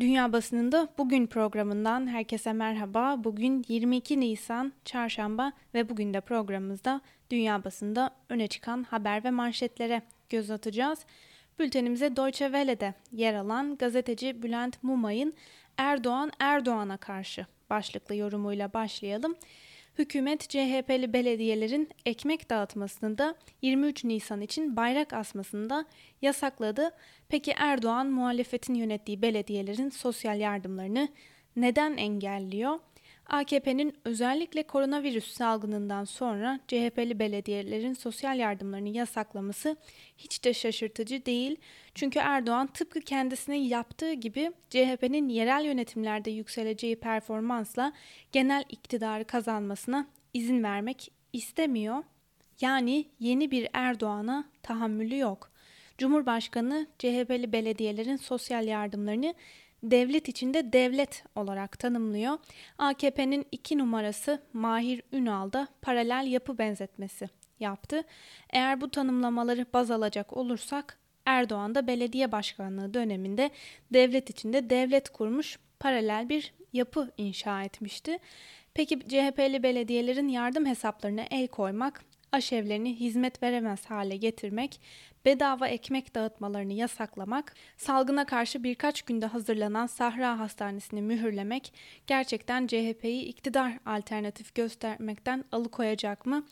Dünya Basınında Bugün programından herkese merhaba. Bugün 22 Nisan Çarşamba ve bugün de programımızda Dünya Basında öne çıkan haber ve manşetlere göz atacağız. Bültenimize Deutsche Welle'de yer alan gazeteci Bülent Mumay'ın Erdoğan Erdoğan'a karşı başlıklı yorumuyla başlayalım. Hükümet CHP'li belediyelerin ekmek dağıtmasını da 23 Nisan için bayrak asmasını da yasakladı. Peki Erdoğan muhalefetin yönettiği belediyelerin sosyal yardımlarını neden engelliyor? AKP'nin özellikle koronavirüs salgınından sonra CHP'li belediyelerin sosyal yardımlarını yasaklaması hiç de şaşırtıcı değil. Çünkü Erdoğan tıpkı kendisine yaptığı gibi CHP'nin yerel yönetimlerde yükseleceği performansla genel iktidarı kazanmasına izin vermek istemiyor. Yani yeni bir Erdoğan'a tahammülü yok. Cumhurbaşkanı CHP'li belediyelerin sosyal yardımlarını devlet içinde devlet olarak tanımlıyor. AKP'nin iki numarası Mahir Ünal da paralel yapı benzetmesi yaptı. Eğer bu tanımlamaları baz alacak olursak Erdoğan da belediye başkanlığı döneminde devlet içinde devlet kurmuş paralel bir yapı inşa etmişti. Peki CHP'li belediyelerin yardım hesaplarına el koymak, aşevlerini hizmet veremez hale getirmek bedava ekmek dağıtmalarını yasaklamak, salgına karşı birkaç günde hazırlanan Sahra Hastanesi'ni mühürlemek gerçekten CHP'yi iktidar alternatif göstermekten alıkoyacak mı?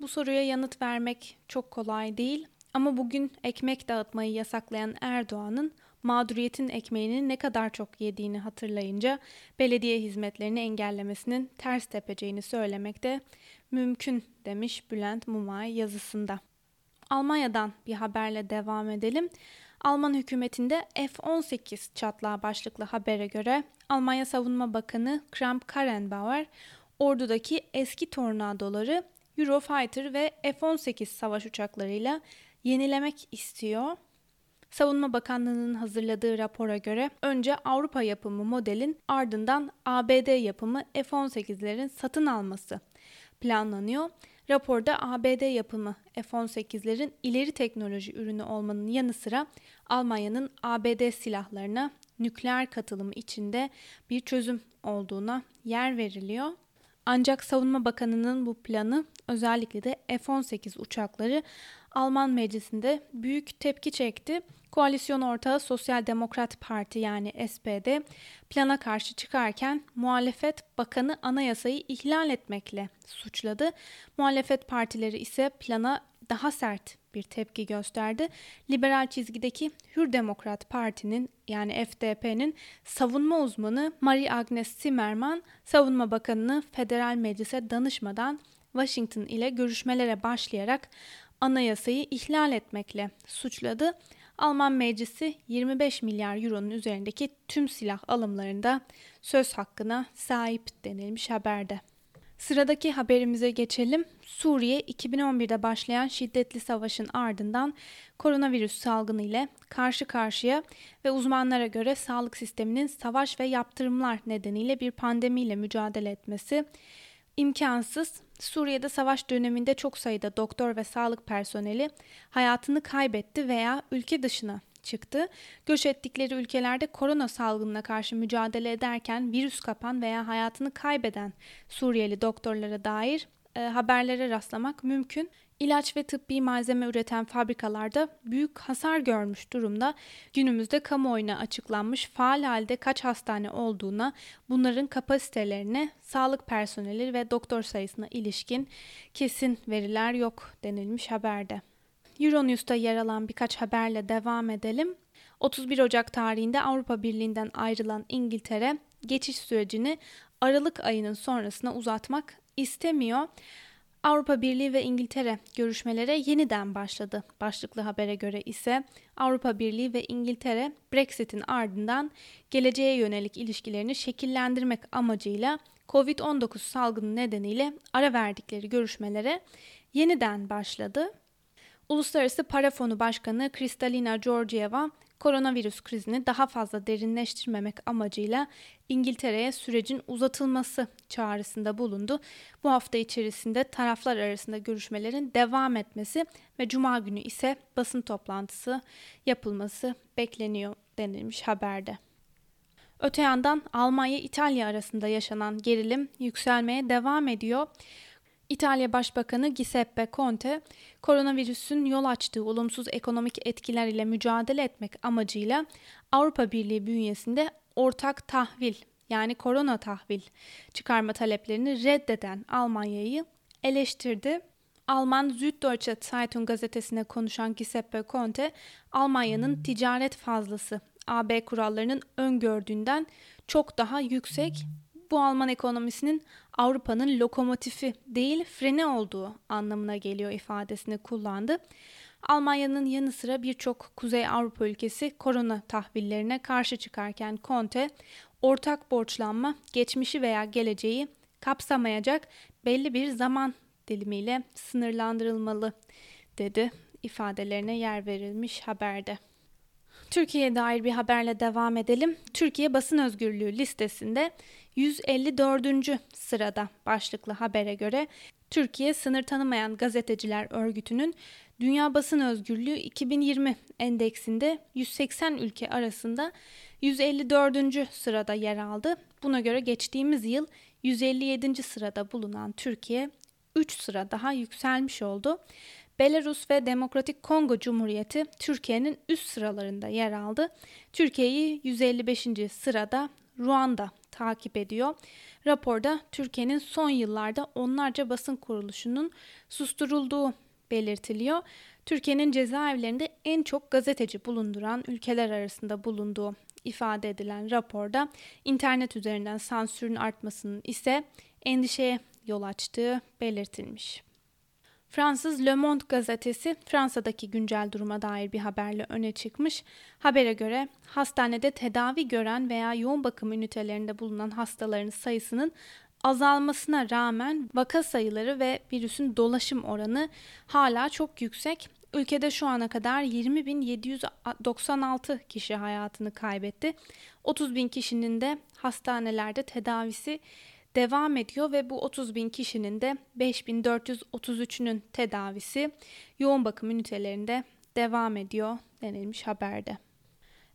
Bu soruya yanıt vermek çok kolay değil ama bugün ekmek dağıtmayı yasaklayan Erdoğan'ın mağduriyetin ekmeğini ne kadar çok yediğini hatırlayınca belediye hizmetlerini engellemesinin ters tepeceğini söylemek de mümkün demiş Bülent Mumay yazısında. Almanya'dan bir haberle devam edelim. Alman hükümetinde F-18 çatlağı başlıklı habere göre Almanya Savunma Bakanı Kramp-Karrenbauer ordudaki eski tornadoları Eurofighter ve F-18 savaş uçaklarıyla yenilemek istiyor. Savunma Bakanlığı'nın hazırladığı rapora göre önce Avrupa yapımı modelin ardından ABD yapımı F-18'lerin satın alması planlanıyor. Raporda ABD yapımı F-18'lerin ileri teknoloji ürünü olmanın yanı sıra Almanya'nın ABD silahlarına nükleer katılımı içinde bir çözüm olduğuna yer veriliyor. Ancak Savunma Bakanı'nın bu planı özellikle de F-18 uçakları Alman meclisinde büyük tepki çekti. Koalisyon ortağı Sosyal Demokrat Parti yani SPD plana karşı çıkarken muhalefet bakanı anayasayı ihlal etmekle suçladı. Muhalefet partileri ise plana daha sert bir tepki gösterdi. Liberal çizgideki Hür Demokrat Parti'nin yani FDP'nin savunma uzmanı Marie Agnes Zimmermann, savunma bakanını federal meclise danışmadan Washington ile görüşmelere başlayarak anayasayı ihlal etmekle suçladı. Alman meclisi 25 milyar euronun üzerindeki tüm silah alımlarında söz hakkına sahip denilmiş haberde. Sıradaki haberimize geçelim. Suriye 2011'de başlayan şiddetli savaşın ardından koronavirüs salgını ile karşı karşıya ve uzmanlara göre sağlık sisteminin savaş ve yaptırımlar nedeniyle bir pandemiyle mücadele etmesi imkansız. Suriye'de savaş döneminde çok sayıda doktor ve sağlık personeli hayatını kaybetti veya ülke dışına çıktı. Göç ettikleri ülkelerde korona salgınına karşı mücadele ederken virüs kapan veya hayatını kaybeden Suriyeli doktorlara dair e, haberlere rastlamak mümkün. İlaç ve tıbbi malzeme üreten fabrikalarda büyük hasar görmüş durumda. Günümüzde kamuoyuna açıklanmış faal halde kaç hastane olduğuna, bunların kapasitelerine, sağlık personeli ve doktor sayısına ilişkin kesin veriler yok denilmiş haberde. Euronews'ta yer alan birkaç haberle devam edelim. 31 Ocak tarihinde Avrupa Birliği'nden ayrılan İngiltere geçiş sürecini Aralık ayının sonrasına uzatmak istemiyor. Avrupa Birliği ve İngiltere görüşmelere yeniden başladı. Başlıklı habere göre ise Avrupa Birliği ve İngiltere Brexit'in ardından geleceğe yönelik ilişkilerini şekillendirmek amacıyla COVID-19 salgını nedeniyle ara verdikleri görüşmelere yeniden başladı. Uluslararası Para Fonu Başkanı Kristalina Georgieva koronavirüs krizini daha fazla derinleştirmemek amacıyla İngiltere'ye sürecin uzatılması çağrısında bulundu. Bu hafta içerisinde taraflar arasında görüşmelerin devam etmesi ve cuma günü ise basın toplantısı yapılması bekleniyor denilmiş haberde. Öte yandan Almanya-İtalya arasında yaşanan gerilim yükselmeye devam ediyor. İtalya Başbakanı Giuseppe Conte, koronavirüsün yol açtığı olumsuz ekonomik etkiler ile mücadele etmek amacıyla Avrupa Birliği bünyesinde ortak tahvil yani korona tahvil çıkarma taleplerini reddeden Almanya'yı eleştirdi. Alman Süddeutsche Zeitung gazetesine konuşan Giuseppe Conte, Almanya'nın ticaret fazlası AB kurallarının öngördüğünden çok daha yüksek. Bu Alman ekonomisinin Avrupa'nın lokomotifi değil freni olduğu anlamına geliyor ifadesini kullandı. Almanya'nın yanı sıra birçok Kuzey Avrupa ülkesi korona tahvillerine karşı çıkarken Conte, ortak borçlanma geçmişi veya geleceği kapsamayacak belli bir zaman dilimiyle sınırlandırılmalı dedi ifadelerine yer verilmiş haberde. Türkiye'ye dair bir haberle devam edelim. Türkiye basın özgürlüğü listesinde 154. sırada başlıklı habere göre Türkiye Sınır Tanımayan Gazeteciler Örgütü'nün Dünya Basın Özgürlüğü 2020 endeksinde 180 ülke arasında 154. sırada yer aldı. Buna göre geçtiğimiz yıl 157. sırada bulunan Türkiye 3 sıra daha yükselmiş oldu. Belarus ve Demokratik Kongo Cumhuriyeti Türkiye'nin üst sıralarında yer aldı. Türkiye'yi 155. sırada Ruanda takip ediyor. Raporda Türkiye'nin son yıllarda onlarca basın kuruluşunun susturulduğu belirtiliyor. Türkiye'nin cezaevlerinde en çok gazeteci bulunduran ülkeler arasında bulunduğu ifade edilen raporda internet üzerinden sansürün artmasının ise endişeye yol açtığı belirtilmiş. Fransız Le Monde gazetesi Fransa'daki güncel duruma dair bir haberle öne çıkmış. Habere göre hastanede tedavi gören veya yoğun bakım ünitelerinde bulunan hastaların sayısının azalmasına rağmen vaka sayıları ve virüsün dolaşım oranı hala çok yüksek. Ülkede şu ana kadar 20.796 kişi hayatını kaybetti. 30 bin kişinin de hastanelerde tedavisi devam ediyor ve bu 30 bin kişinin de 5433'ünün tedavisi yoğun bakım ünitelerinde devam ediyor denilmiş haberde.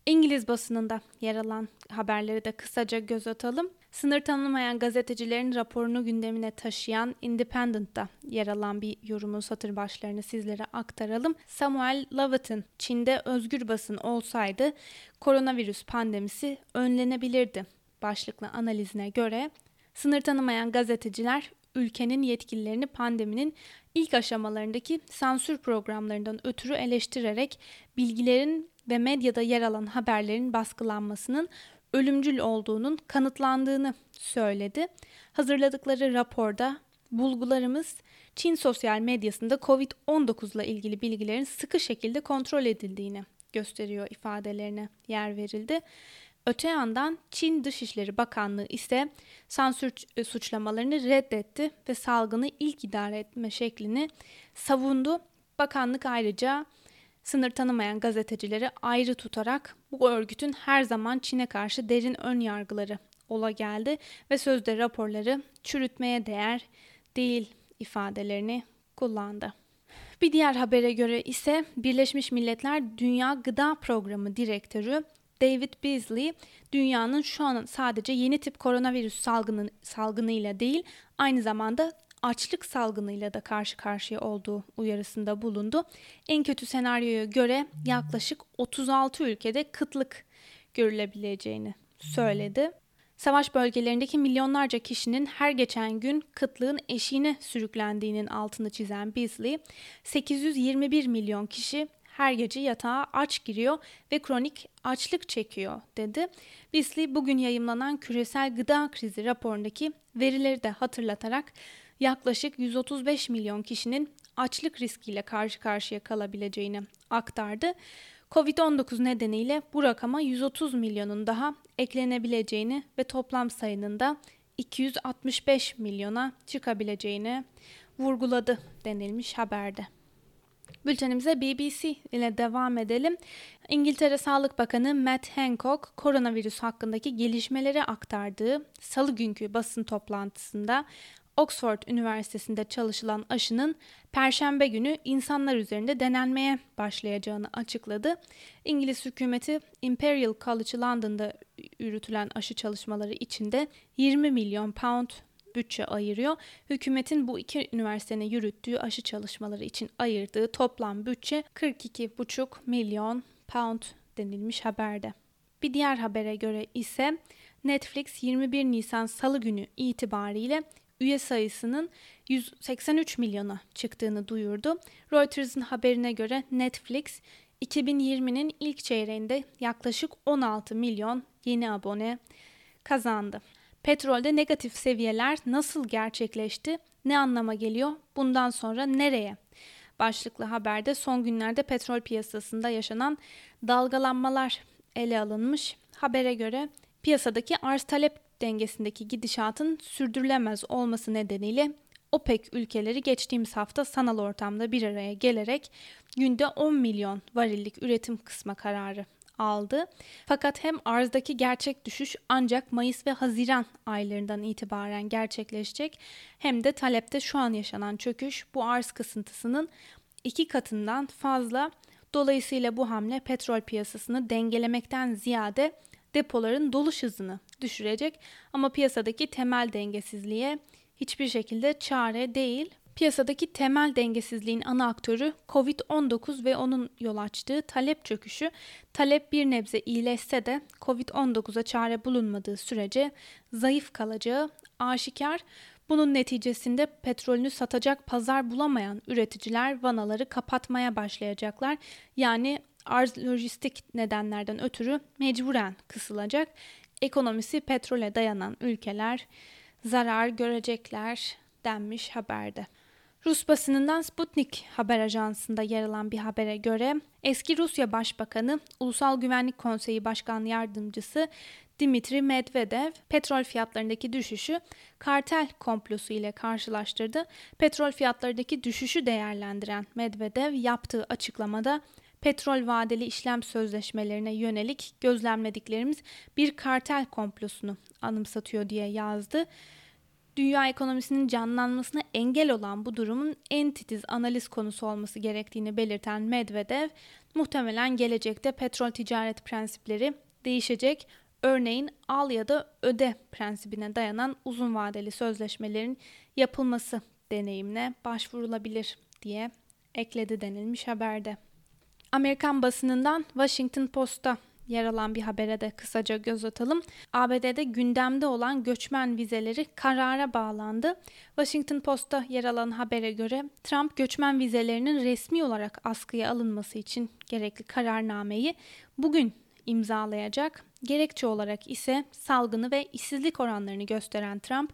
İngiliz basınında yer alan haberleri de kısaca göz atalım. Sınır tanımayan gazetecilerin raporunu gündemine taşıyan Independent'ta yer alan bir yorumun satır başlarını sizlere aktaralım. Samuel Lovett'ın Çin'de özgür basın olsaydı koronavirüs pandemisi önlenebilirdi başlıklı analizine göre Sınır tanımayan gazeteciler ülkenin yetkililerini pandeminin ilk aşamalarındaki sansür programlarından ötürü eleştirerek bilgilerin ve medyada yer alan haberlerin baskılanmasının ölümcül olduğunun kanıtlandığını söyledi. Hazırladıkları raporda bulgularımız Çin sosyal medyasında COVID-19 ile ilgili bilgilerin sıkı şekilde kontrol edildiğini gösteriyor ifadelerine yer verildi. Öte yandan Çin Dışişleri Bakanlığı ise sansür e, suçlamalarını reddetti ve salgını ilk idare etme şeklini savundu. Bakanlık ayrıca sınır tanımayan gazetecileri ayrı tutarak bu örgütün her zaman Çin'e karşı derin ön yargıları ola geldi ve sözde raporları çürütmeye değer değil ifadelerini kullandı. Bir diğer habere göre ise Birleşmiş Milletler Dünya Gıda Programı Direktörü David Beasley dünyanın şu an sadece yeni tip koronavirüs salgını, salgınıyla değil aynı zamanda açlık salgınıyla da karşı karşıya olduğu uyarısında bulundu. En kötü senaryoya göre yaklaşık 36 ülkede kıtlık görülebileceğini söyledi. Savaş bölgelerindeki milyonlarca kişinin her geçen gün kıtlığın eşiğine sürüklendiğinin altını çizen Beasley, 821 milyon kişi her gece yatağa aç giriyor ve kronik açlık çekiyor dedi. Beasley bugün yayımlanan küresel gıda krizi raporundaki verileri de hatırlatarak yaklaşık 135 milyon kişinin açlık riskiyle karşı karşıya kalabileceğini aktardı. Covid-19 nedeniyle bu rakama 130 milyonun daha eklenebileceğini ve toplam sayının da 265 milyona çıkabileceğini vurguladı denilmiş haberde. Bültenimize BBC ile devam edelim. İngiltere Sağlık Bakanı Matt Hancock koronavirüs hakkındaki gelişmeleri aktardığı salı günkü basın toplantısında Oxford Üniversitesi'nde çalışılan aşının perşembe günü insanlar üzerinde denenmeye başlayacağını açıkladı. İngiliz hükümeti Imperial College London'da yürütülen aşı çalışmaları içinde 20 milyon pound bütçe ayırıyor. Hükümetin bu iki üniversitenin yürüttüğü aşı çalışmaları için ayırdığı toplam bütçe 42,5 milyon pound denilmiş haberde. Bir diğer habere göre ise Netflix 21 Nisan Salı günü itibariyle üye sayısının 183 milyona çıktığını duyurdu. Reuters'ın haberine göre Netflix 2020'nin ilk çeyreğinde yaklaşık 16 milyon yeni abone kazandı. Petrolde negatif seviyeler nasıl gerçekleşti? Ne anlama geliyor? Bundan sonra nereye? Başlıklı haberde son günlerde petrol piyasasında yaşanan dalgalanmalar ele alınmış. Habere göre piyasadaki arz talep dengesindeki gidişatın sürdürülemez olması nedeniyle OPEC ülkeleri geçtiğimiz hafta sanal ortamda bir araya gelerek günde 10 milyon varillik üretim kısma kararı aldı. Fakat hem arzdaki gerçek düşüş ancak Mayıs ve Haziran aylarından itibaren gerçekleşecek hem de talepte şu an yaşanan çöküş bu arz kısıntısının iki katından fazla. Dolayısıyla bu hamle petrol piyasasını dengelemekten ziyade depoların doluş hızını düşürecek ama piyasadaki temel dengesizliğe hiçbir şekilde çare değil. Piyasadaki temel dengesizliğin ana aktörü Covid-19 ve onun yol açtığı talep çöküşü. Talep bir nebze iyileşse de Covid-19'a çare bulunmadığı sürece zayıf kalacağı aşikar. Bunun neticesinde petrolünü satacak pazar bulamayan üreticiler vanaları kapatmaya başlayacaklar. Yani arz lojistik nedenlerden ötürü mecburen kısılacak. Ekonomisi petrole dayanan ülkeler zarar görecekler denmiş haberde. Rus basınından Sputnik haber ajansında yer alan bir habere göre eski Rusya Başbakanı Ulusal Güvenlik Konseyi Başkan Yardımcısı Dimitri Medvedev petrol fiyatlarındaki düşüşü kartel komplosu ile karşılaştırdı. Petrol fiyatlarındaki düşüşü değerlendiren Medvedev yaptığı açıklamada petrol vadeli işlem sözleşmelerine yönelik gözlemlediklerimiz bir kartel komplosunu anımsatıyor diye yazdı. Dünya ekonomisinin canlanmasına engel olan bu durumun en titiz analiz konusu olması gerektiğini belirten Medvedev, muhtemelen gelecekte petrol ticaret prensipleri değişecek. Örneğin al ya da öde prensibine dayanan uzun vadeli sözleşmelerin yapılması deneyimine başvurulabilir diye ekledi denilmiş haberde. Amerikan basınından Washington Post'a yer alan bir habere de kısaca göz atalım. ABD'de gündemde olan göçmen vizeleri karara bağlandı. Washington Post'ta yer alan habere göre Trump göçmen vizelerinin resmi olarak askıya alınması için gerekli kararnameyi bugün imzalayacak. Gerekçe olarak ise salgını ve işsizlik oranlarını gösteren Trump,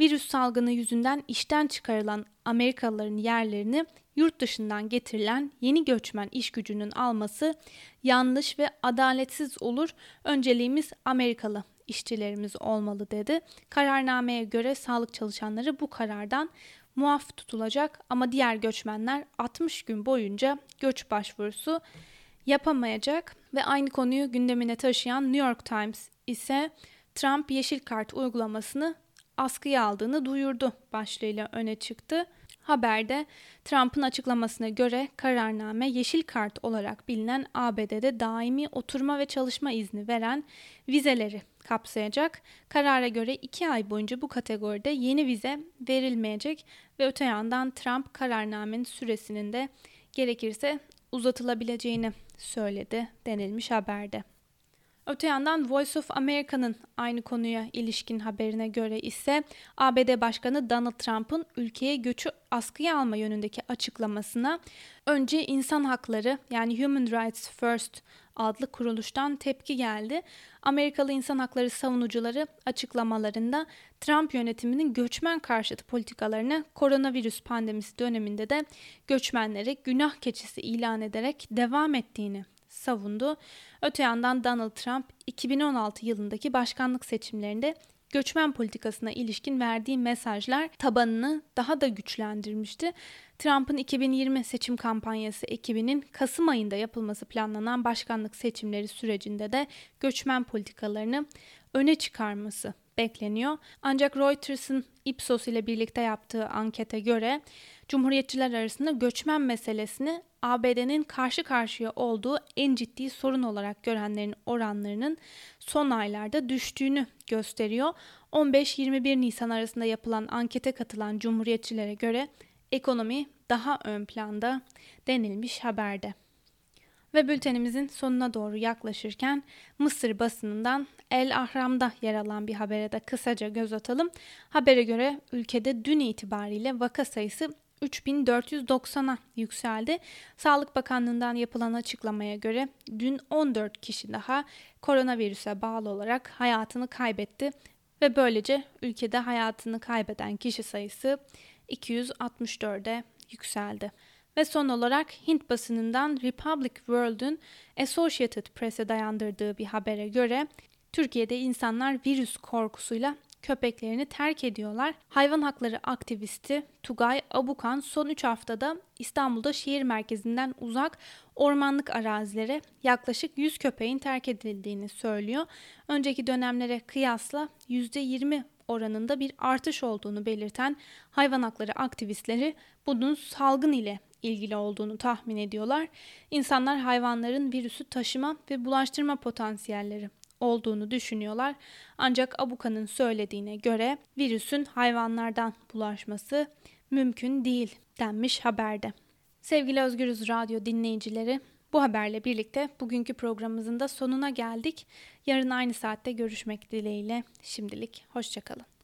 virüs salgını yüzünden işten çıkarılan Amerikalıların yerlerini yurt dışından getirilen yeni göçmen iş gücünün alması yanlış ve adaletsiz olur. Önceliğimiz Amerikalı işçilerimiz olmalı dedi. Kararnameye göre sağlık çalışanları bu karardan muaf tutulacak ama diğer göçmenler 60 gün boyunca göç başvurusu yapamayacak ve aynı konuyu gündemine taşıyan New York Times ise Trump yeşil kart uygulamasını askıya aldığını duyurdu başlığıyla öne çıktı. Haberde Trump'ın açıklamasına göre kararname yeşil kart olarak bilinen ABD'de daimi oturma ve çalışma izni veren vizeleri kapsayacak. Karara göre iki ay boyunca bu kategoride yeni vize verilmeyecek ve öte yandan Trump kararnamenin süresinin de gerekirse uzatılabileceğini söyledi denilmiş haberde. Öte yandan Voice of America'nın aynı konuya ilişkin haberine göre ise ABD Başkanı Donald Trump'ın ülkeye göçü askıya alma yönündeki açıklamasına önce insan hakları yani Human Rights First adlı kuruluştan tepki geldi. Amerikalı insan hakları savunucuları açıklamalarında Trump yönetiminin göçmen karşıtı politikalarını koronavirüs pandemisi döneminde de göçmenleri günah keçisi ilan ederek devam ettiğini savundu. Öte yandan Donald Trump 2016 yılındaki başkanlık seçimlerinde göçmen politikasına ilişkin verdiği mesajlar tabanını daha da güçlendirmişti. Trump'ın 2020 seçim kampanyası ekibinin Kasım ayında yapılması planlanan başkanlık seçimleri sürecinde de göçmen politikalarını öne çıkarması bekleniyor. Ancak Reuters'ın Ipsos ile birlikte yaptığı ankete göre Cumhuriyetçiler arasında göçmen meselesini ABD'nin karşı karşıya olduğu en ciddi sorun olarak görenlerin oranlarının son aylarda düştüğünü gösteriyor. 15-21 Nisan arasında yapılan ankete katılan Cumhuriyetçilere göre ekonomi daha ön planda denilmiş haberde. Ve bültenimizin sonuna doğru yaklaşırken Mısır basınından El Ahram'da yer alan bir habere de kısaca göz atalım. Habere göre ülkede dün itibariyle vaka sayısı 3490'a yükseldi. Sağlık Bakanlığı'ndan yapılan açıklamaya göre dün 14 kişi daha koronavirüse bağlı olarak hayatını kaybetti ve böylece ülkede hayatını kaybeden kişi sayısı 264'e yükseldi. Ve son olarak Hint basınından Republic World'un Associated Press'e dayandırdığı bir habere göre Türkiye'de insanlar virüs korkusuyla köpeklerini terk ediyorlar. Hayvan hakları aktivisti Tugay Abukan son 3 haftada İstanbul'da şehir merkezinden uzak ormanlık arazilere yaklaşık 100 köpeğin terk edildiğini söylüyor. Önceki dönemlere kıyasla %20 oranında bir artış olduğunu belirten hayvan hakları aktivistleri bunun salgın ile ilgili olduğunu tahmin ediyorlar. İnsanlar hayvanların virüsü taşıma ve bulaştırma potansiyelleri olduğunu düşünüyorlar. Ancak Abuka'nın söylediğine göre virüsün hayvanlardan bulaşması mümkün değil denmiş haberde. Sevgili Özgürüz Radyo dinleyicileri, bu haberle birlikte bugünkü programımızın da sonuna geldik. Yarın aynı saatte görüşmek dileğiyle. Şimdilik hoşçakalın.